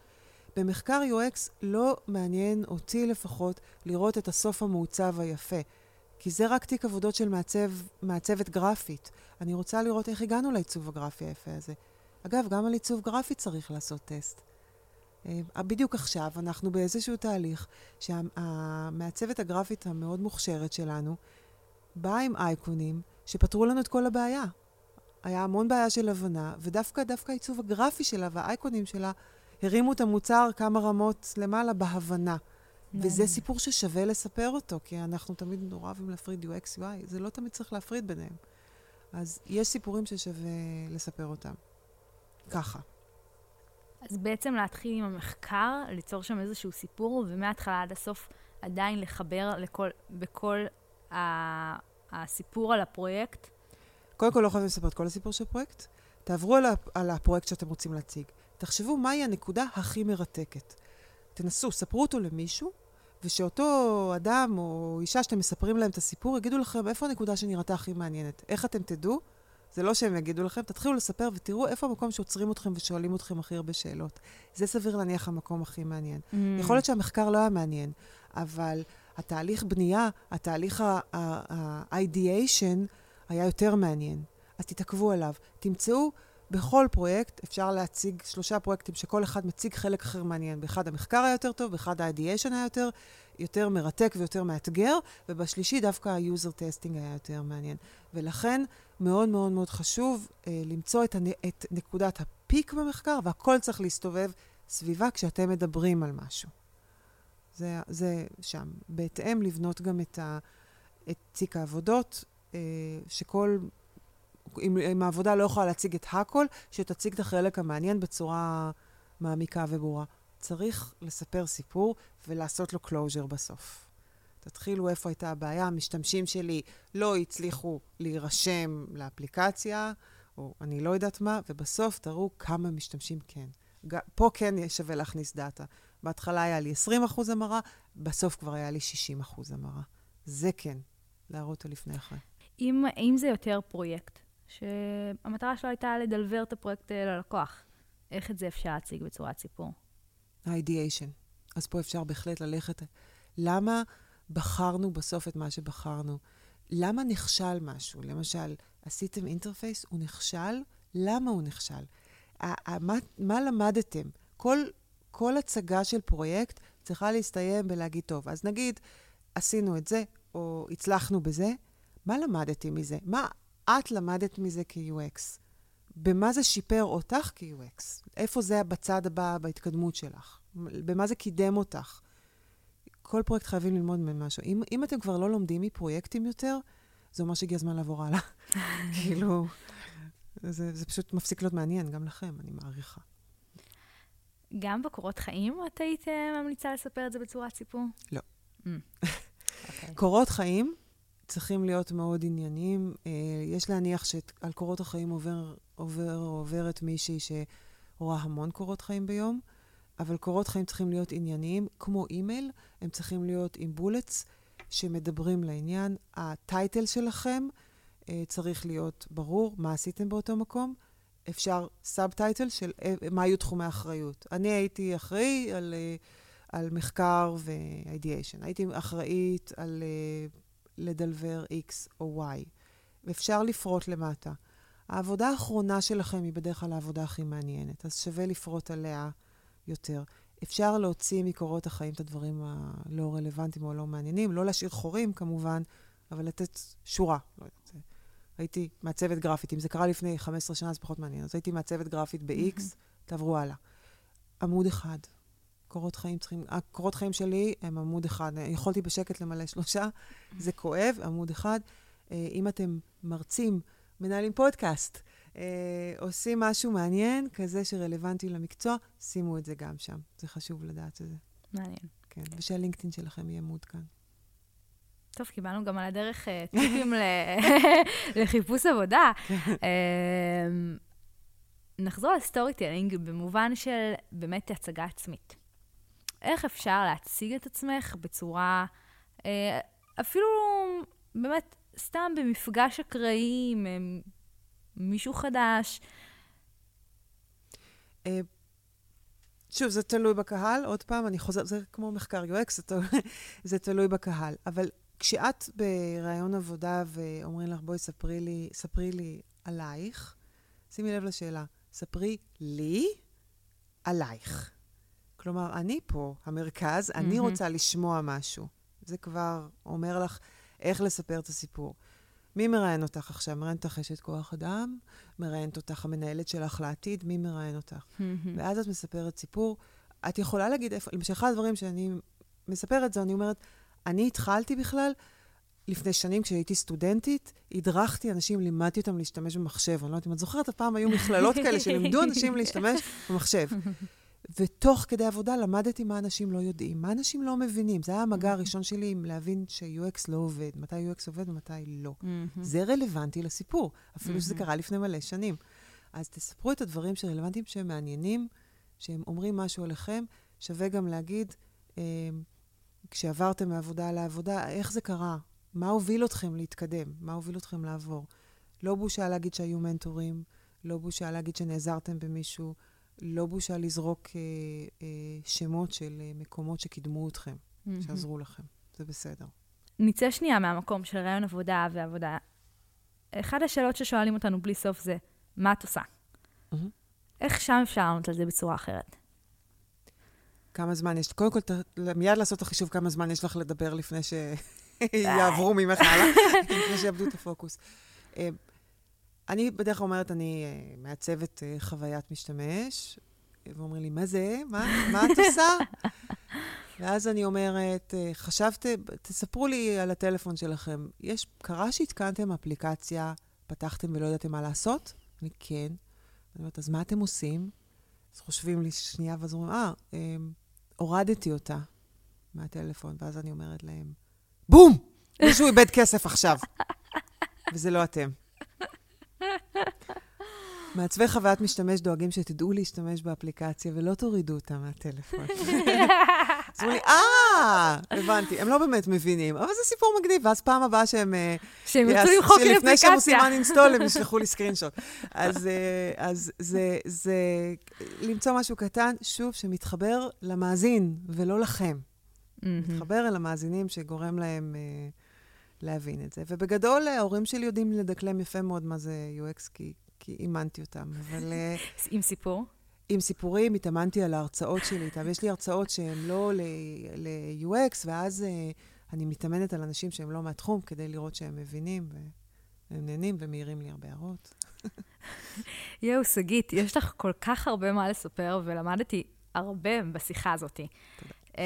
במחקר UX לא מעניין אותי לפחות לראות את הסוף המעוצב היפה. כי זה רק תיק עבודות של מעצב, מעצבת גרפית. אני רוצה לראות איך הגענו לעיצוב הגרפי היפה הזה. אגב, גם על עיצוב גרפי צריך לעשות טסט. אה, בדיוק עכשיו אנחנו באיזשהו תהליך שהמעצבת הגרפית המאוד מוכשרת שלנו באה עם אייקונים שפתרו לנו את כל הבעיה. היה המון בעיה של הבנה, ודווקא דווקא העיצוב הגרפי שלה והאייקונים שלה הרימו את המוצר כמה רמות למעלה בהבנה. וזה סיפור ששווה לספר אותו, כי אנחנו תמיד נורא אוהבים להפריד UX, UI, זה לא תמיד צריך להפריד ביניהם. אז יש סיפורים ששווה לספר אותם. ככה. אז בעצם להתחיל עם המחקר, ליצור שם איזשהו סיפור, ומההתחלה עד הסוף עדיין לחבר לכל, בכל ה, הסיפור על הפרויקט. קודם כל לא חייבים לספר את כל הסיפור של הפרויקט. תעברו על, על הפרויקט שאתם רוצים להציג. תחשבו מהי הנקודה הכי מרתקת. תנסו, ספרו אותו למישהו, ושאותו אדם או אישה שאתם מספרים להם את הסיפור, יגידו לכם איפה הנקודה שנראתה הכי מעניינת. איך אתם תדעו? זה לא שהם יגידו לכם, תתחילו לספר ותראו איפה המקום שעוצרים אתכם ושואלים אתכם הכי הרבה שאלות. זה סביר להניח המקום הכי מעניין. Mm. יכול להיות שהמחקר לא היה מעניין, אבל התהליך בנייה, התהליך ה-ideation היה יותר מעניין. אז תתעכבו עליו. תמצאו בכל פרויקט אפשר להציג שלושה פרויקטים שכל אחד מציג חלק אחר מעניין. באחד המחקר היה יותר טוב, באחד ה-ideation היה יותר, יותר מרתק ויותר מאתגר, ובשלישי דווקא ה-user testing היה יותר מעניין. ולכן מאוד מאוד מאוד חשוב אה, למצוא את, הנ... את נקודת הפיק במחקר, והכל צריך להסתובב סביבה כשאתם מדברים על משהו. זה, זה שם. בהתאם לבנות גם את, ה, את תיק העבודות, אה, שכל אם, אם העבודה לא יכולה להציג את הכל, שתציג את החלק המעניין בצורה מעמיקה וברורה. צריך לספר סיפור ולעשות לו closure בסוף. תתחילו איפה הייתה הבעיה, המשתמשים שלי לא הצליחו להירשם לאפליקציה, או אני לא יודעת מה, ובסוף תראו כמה משתמשים כן. פה כן שווה להכניס דאטה. בהתחלה היה לי 20% המרה, בסוף כבר היה לי 60% המרה. זה כן, להראות על לפני אחרי. אם, אם זה יותר פרויקט, שהמטרה שלו הייתה לדלבר את הפרויקט ללקוח. איך את זה אפשר להציג בצורת סיפור? ה-ideation. אז פה אפשר בהחלט ללכת. למה בחרנו בסוף את מה שבחרנו? למה נכשל משהו? למשל, עשיתם אינטרפייס, הוא נכשל, למה הוא נכשל? מה, מה למדתם? כל, כל הצגה של פרויקט צריכה להסתיים בלהגיד, טוב, אז נגיד, עשינו את זה, או הצלחנו בזה, מה למדתי מזה? מה את למדת מזה כ-UX. במה זה שיפר אותך כ-UX? איפה זה בצד הבא בהתקדמות שלך? במה זה קידם אותך? כל פרויקט חייבים ללמוד ממנו משהו. אם, אם אתם כבר לא לומדים מפרויקטים יותר, זה אומר שהגיע הזמן לעבור הלאה. [laughs] כאילו, זה, זה פשוט מפסיק להיות מעניין, גם לכם, אני מעריכה. גם בקורות חיים את היית אה, ממליצה לספר את זה בצורת סיפור? לא. Mm. Okay. [laughs] קורות חיים צריכים להיות מאוד ענייניים. Uh, יש להניח שעל קורות החיים עובר, עובר עוברת מישהי שרואה המון קורות חיים ביום, אבל קורות חיים צריכים להיות ענייניים, כמו אימייל, הם צריכים להיות עם bullets שמדברים לעניין. ה title שלכם uh, צריך להיות ברור, מה עשיתם באותו מקום. אפשר subtitle של uh, מה היו תחומי האחריות. אני הייתי אחראי על, על מחקר ו-ideation. הייתי אחראית על... לדלבר X או Y, ואפשר לפרוט למטה. העבודה האחרונה שלכם היא בדרך כלל העבודה הכי מעניינת, אז שווה לפרוט עליה יותר. אפשר להוציא מקורות החיים את הדברים הלא רלוונטיים או לא מעניינים, לא להשאיר חורים כמובן, אבל לתת שורה. לא יודעת, הייתי מעצבת גרפית, אם זה קרה לפני 15 שנה זה פחות מעניין, אז הייתי מעצבת גרפית ב-X, תעברו הלאה. עמוד אחד, קורות חיים צריכים... הקורות חיים שלי הם עמוד אחד. יכולתי בשקט למלא שלושה, זה כואב, עמוד אחד. אה, אם אתם מרצים, מנהלים פודקאסט, אה, עושים משהו מעניין, כזה שרלוונטי למקצוע, שימו את זה גם שם. זה חשוב לדעת את זה. מעניין. כן, ושה LinkedIn שלכם יהיה מעודכן. טוב, קיבלנו גם על הדרך uh, טיפים [laughs] [laughs] לחיפוש עבודה. כן. נחזור ל storytelling במובן של באמת הצגה עצמית. איך אפשר להציג את עצמך בצורה, אה, אפילו באמת סתם במפגש אקראי עם מישהו חדש. אה, שוב, זה תלוי בקהל. עוד פעם, אני חוזרת, זה כמו מחקר UX, זה, תלוי, [laughs] זה תלוי בקהל. אבל כשאת בראיון עבודה ואומרים לך, בואי, ספרי לי, ספרי לי עלייך, שימי לב לשאלה, ספרי לי עלייך. כלומר, אני פה, המרכז, mm-hmm. אני רוצה לשמוע משהו. זה כבר אומר לך איך לספר את הסיפור. מי מראיין אותך עכשיו? מראיינת אותך אשת כוח אדם? מראיינת אותך המנהלת שלך לעתיד? מי מראיין אותך? Mm-hmm. ואז את מספרת סיפור. את יכולה להגיד איפה, למשל, אחד הדברים שאני מספרת זה, אני אומרת, אני התחלתי בכלל, לפני שנים, כשהייתי סטודנטית, הדרכתי אנשים, לימדתי אותם להשתמש במחשב. אני לא יודעת אם את זוכרת, הפעם היו מכללות כאלה [laughs] שלימדו אנשים להשתמש במחשב. [laughs] ותוך כדי עבודה למדתי מה אנשים לא יודעים, מה אנשים לא מבינים. זה היה המגע הראשון שלי עם להבין ש-UX לא עובד, מתי UX עובד ומתי לא. זה רלוונטי לסיפור, אפילו שזה קרה לפני מלא שנים. אז תספרו את הדברים שרלוונטיים, שהם מעניינים, שהם אומרים משהו עליכם. שווה גם להגיד, אה, כשעברתם מעבודה לעבודה, איך זה קרה? מה הוביל אתכם להתקדם? מה הוביל אתכם לעבור? לא בושה להגיד שהיו מנטורים, לא בושה להגיד שנעזרתם במישהו. לא בושה לזרוק אה, אה, שמות של אה, מקומות שקידמו אתכם, mm-hmm. שעזרו לכם. זה בסדר. נצא שנייה מהמקום של רעיון עבודה ועבודה. אחת השאלות ששואלים אותנו בלי סוף זה, מה את עושה? Mm-hmm. איך שם אפשר לענות על זה בצורה אחרת? כמה זמן יש? קודם כל, ת, מיד לעשות את החישוב כמה זמן יש לך לדבר לפני שיעברו ממך הלאה, לפני שיאבדו את הפוקוס. אה, אני בדרך כלל אומרת, אני uh, מעצבת uh, חוויית משתמש, ואומרים לי, מה זה? מה, מה את עושה? [laughs] ואז אני אומרת, uh, חשבתם, תספרו לי על הטלפון שלכם. יש, קרה שהתקנתם אפליקציה, פתחתם ולא ידעתם מה לעשות? אני כן. אני אומרת, אז מה אתם עושים? אז חושבים לי שנייה, ואז אומרים, אה, uh, הורדתי אותה מהטלפון. ואז אני אומרת להם, בום! מישהו איבד כסף עכשיו. [laughs] וזה לא אתם. מעצבי חוויית משתמש דואגים שתדעו להשתמש באפליקציה ולא תורידו אותה מהטלפון. [laughs] אז אומרים לי, אה, הבנתי, הם לא באמת מבינים, אבל זה סיפור מגניב, ואז פעם הבאה שהם... אה, שהם ירצו למחוק לי אפליקציה. לפני שהם עושים uninstall, הם ישלחו לי [laughs] סקרינשוט. אז, אה, זה, למצוא משהו קטן, שוב, שמתחבר למאזין ולא לכם. מתחבר אל המאזינים שגורם להם... Uh, להבין את זה. ובגדול, ההורים שלי יודעים לדקלם יפה מאוד מה זה UX, כי, כי אימנתי אותם, אבל... אה, [laughs] עם סיפור? עם סיפורים, התאמנתי על ההרצאות שלי איתם. יש לי הרצאות שהן לא ל-UX, ואז uh, אני מתאמנת על אנשים שהם לא מהתחום, כדי לראות שהם מבינים, והם נהנים ומעירים לי הרבה הערות. [laughs] יואו, שגית, יש לך כל כך הרבה מה לספר, ולמדתי הרבה בשיחה הזאת. אמ,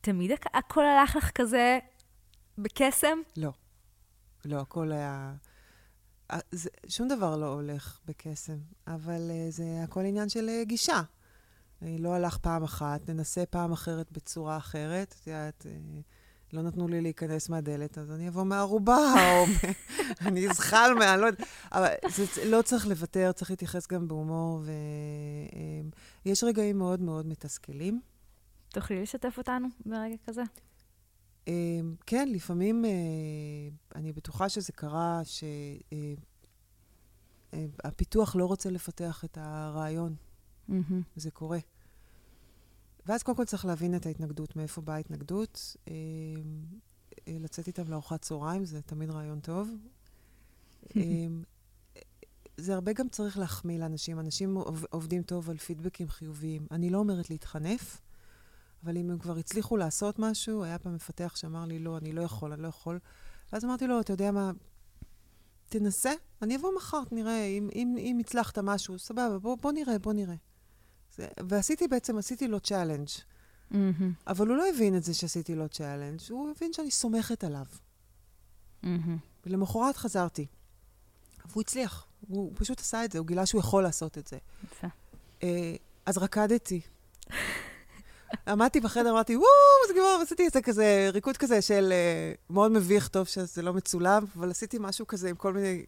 תמיד הכל הלך לך כזה בקסם? לא. לא, הכל היה... אה, זה, שום דבר לא הולך בקסם, אבל uh, זה הכל עניין של uh, גישה. לא הלך פעם אחת, ננסה פעם אחרת בצורה אחרת. את יודעת, לא נתנו לי להיכנס מהדלת, אז אני אבוא מהערובה, [laughs] או אני אזחל מה... לא יודעת. אבל זה, לא צריך לוותר, צריך להתייחס גם בהומור, ויש רגעים מאוד מאוד מתסכלים. תוכלי לשתף אותנו ברגע כזה? אמ, כן, לפעמים אה, אני בטוחה שזה קרה, שהפיתוח אה, אה, לא רוצה לפתח את הרעיון. Mm-hmm. זה קורה. ואז קודם כל צריך להבין את ההתנגדות, מאיפה באה ההתנגדות. לצאת איתם לארוחת צהריים, זה תמיד רעיון טוב. [laughs] אמ, זה הרבה גם צריך להחמיא לאנשים. אנשים עובדים טוב על פידבקים חיוביים. אני לא אומרת להתחנף, אבל אם הם כבר הצליחו לעשות משהו, היה פעם מפתח שאמר לי, לא, אני לא יכול, אני לא יכול. ואז אמרתי לו, אתה יודע מה, תנסה, אני אבוא מחר, נראה, אם, אם, אם הצלחת משהו, סבבה, בוא, בוא נראה, בוא נראה. זה, ועשיתי בעצם, עשיתי לו challenge. Mm-hmm. אבל הוא לא הבין את זה שעשיתי לו challenge, הוא הבין שאני סומכת עליו. Mm-hmm. ולמחרת חזרתי. והוא הצליח, הוא פשוט עשה את זה, הוא גילה שהוא יכול לעשות את זה. יפה. Uh, אז רקדתי. עמדתי בחדר, אמרתי, וואו, זה גמור, עשיתי את זה כזה, ריקוד כזה של uh, מאוד מביך, טוב שזה לא מצולם, אבל עשיתי משהו כזה עם כל מיני...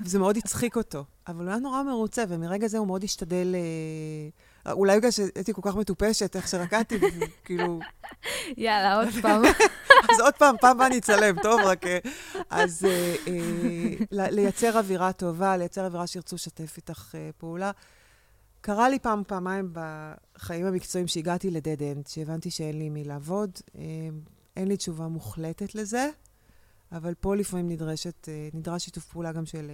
וזה מאוד הצחיק אותו. אבל הוא היה נורא מרוצה, ומרגע זה הוא מאוד השתדל... Uh, אולי בגלל שהייתי כל כך מטופשת, איך שרקדתי, כאילו... יאללה, עוד [laughs] פעם. אז עוד פעם, פעם הבאה אני אצלם, טוב, רק... אה, אז לייצר אווירה טובה, לייצר אווירה שירצו לשתף איתך פעולה. קרה לי פעם, פעמיים בחיים המקצועיים שהגעתי לדד אנד, שהבנתי שאין לי מי לעבוד. אה, אין לי תשובה מוחלטת לזה, אבל פה לפעמים נדרשת, אה, נדרש שיתוף פעולה גם של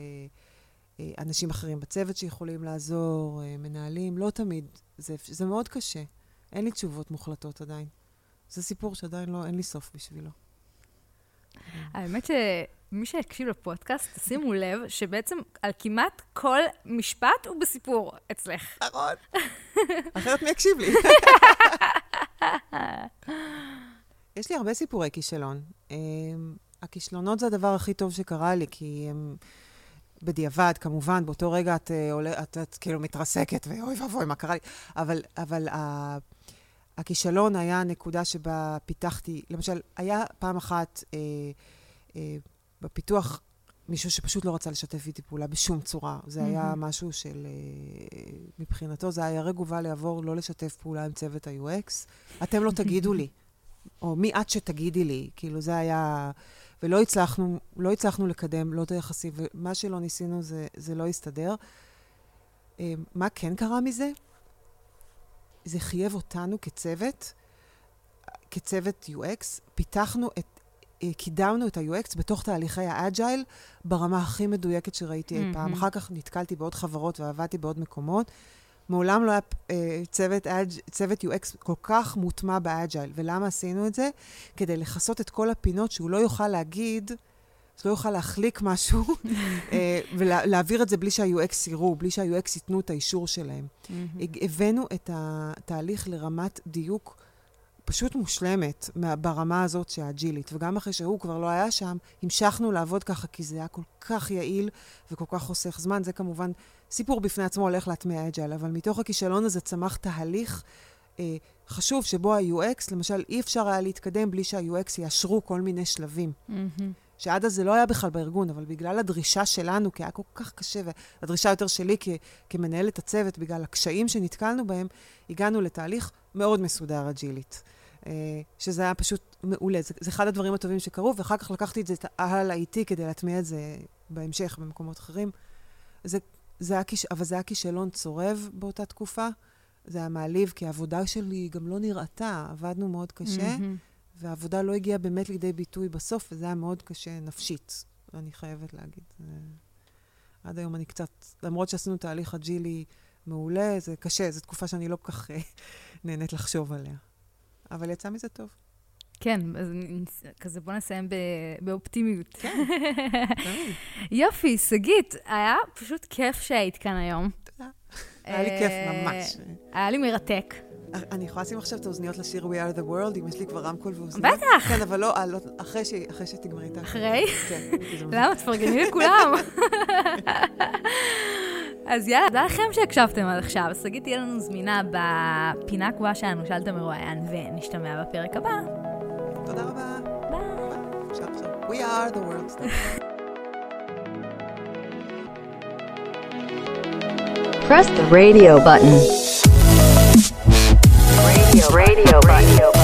אה, אנשים אחרים בצוות שיכולים לעזור, מנהלים, לא תמיד. זה, זה מאוד קשה. אין לי תשובות מוחלטות עדיין. זה סיפור שעדיין לא, אין לי סוף בשבילו. האמת שמי שהקשיב לפודקאסט, תשימו לב שבעצם על כמעט כל משפט הוא בסיפור אצלך. נכון. [laughs] אחרת מי יקשיב לי? [laughs] יש לי הרבה סיפורי כישלון. אמ, הכישלונות זה הדבר הכי טוב שקרה לי, כי הם... בדיעבד, כמובן, באותו רגע את, uh, את, את כאילו מתרסקת, ואוי ואבוי, מה קרה לי? אבל, אבל uh, הכישלון היה הנקודה שבה פיתחתי, למשל, היה פעם אחת אה, אה, בפיתוח מישהו שפשוט לא רצה לשתף איתי פעולה בשום צורה. זה mm-hmm. היה משהו של, אה, מבחינתו, זה היה רגע ובא לעבור לא לשתף פעולה עם צוות ה-UX. אתם לא תגידו לי, או מי את שתגידי לי, כאילו זה היה... ולא הצלחנו, לא הצלחנו לקדם, לא את היחסים, ומה שלא ניסינו זה, זה לא הסתדר. אה, מה כן קרה מזה? זה חייב אותנו כצוות, כצוות UX, פיתחנו את, קידמנו את ה-UX בתוך תהליכי האג'ייל ברמה הכי מדויקת שראיתי mm-hmm. אי פעם. אחר כך נתקלתי בעוד חברות ועבדתי בעוד מקומות. מעולם לא היה uh, צוות, צוות UX כל כך מוטמע באג'ייל. ולמה עשינו את זה? כדי לכסות את כל הפינות שהוא לא יוכל להגיד, לא יוכל להחליק משהו [laughs] אה, ולהעביר את זה בלי שה-UX יראו, בלי שה-UX ייתנו את האישור שלהם. הבאנו את התהליך לרמת דיוק פשוט מושלמת ברמה הזאת של האג'ילית. וגם אחרי שהוא כבר לא היה שם, המשכנו לעבוד ככה, כי זה היה כל כך יעיל וכל כך חוסך זמן. זה כמובן סיפור בפני עצמו הולך להטמיע אג'ייל, אבל מתוך הכישלון הזה צמח תהליך אה, חשוב, שבו ה-UX, למשל, אי אפשר היה להתקדם בלי שה-UX יאשרו כל מיני שלבים. Mm-hmm. שעד אז זה לא היה בכלל בארגון, אבל בגלל הדרישה שלנו, כי היה כל כך קשה, והדרישה יותר שלי כ- כמנהלת הצוות, בגלל הקשיים שנתקלנו בהם, הגענו לתהליך מאוד מסודר אג'ילית. אה, שזה היה פשוט מעולה. זה, זה אחד הדברים הטובים שקרו, ואחר כך לקחתי את זה הלאה איתי כדי להטמיע את זה בהמשך במקומות אחרים. זה, זה היה, אבל זה היה כישלון צורב באותה תקופה. זה היה מעליב, כי העבודה שלי גם לא נראתה, עבדנו מאוד קשה. Mm-hmm. והעבודה לא הגיעה באמת לידי ביטוי בסוף, וזה היה מאוד קשה נפשית, אני חייבת להגיד. עד היום אני קצת, למרות שעשינו תהליך אג'ילי מעולה, זה קשה, זו תקופה שאני לא כל כך אה, נהנית לחשוב עליה. אבל יצא מזה טוב. כן, אז כזה בוא נסיים ב- באופטימיות. כן, תמיד. [laughs] יופי, שגית, היה פשוט כיף שהיית כאן היום. תודה. היה לי כיף אה, ממש. היה לי מרתק. אני יכולה לשים עכשיו את האוזניות לשיר We are the world, אם יש לי כבר רמקול ואוזניות? בטח. כן, אבל לא, אה, לא, אחרי שתגמרי את ה... אחרי? כן. [laughs] למה? תפרגני לכולם. [laughs] אז יאללה, תודה לכם שהקשבתם עד עכשיו. שגית תהיה לנו זמינה בפינה הקבועה שלנו, שאלת מרואיין, ונשתמע בפרק הבא. תודה רבה. ביי. We are the world. Press the radio button. Radio, radio, radio.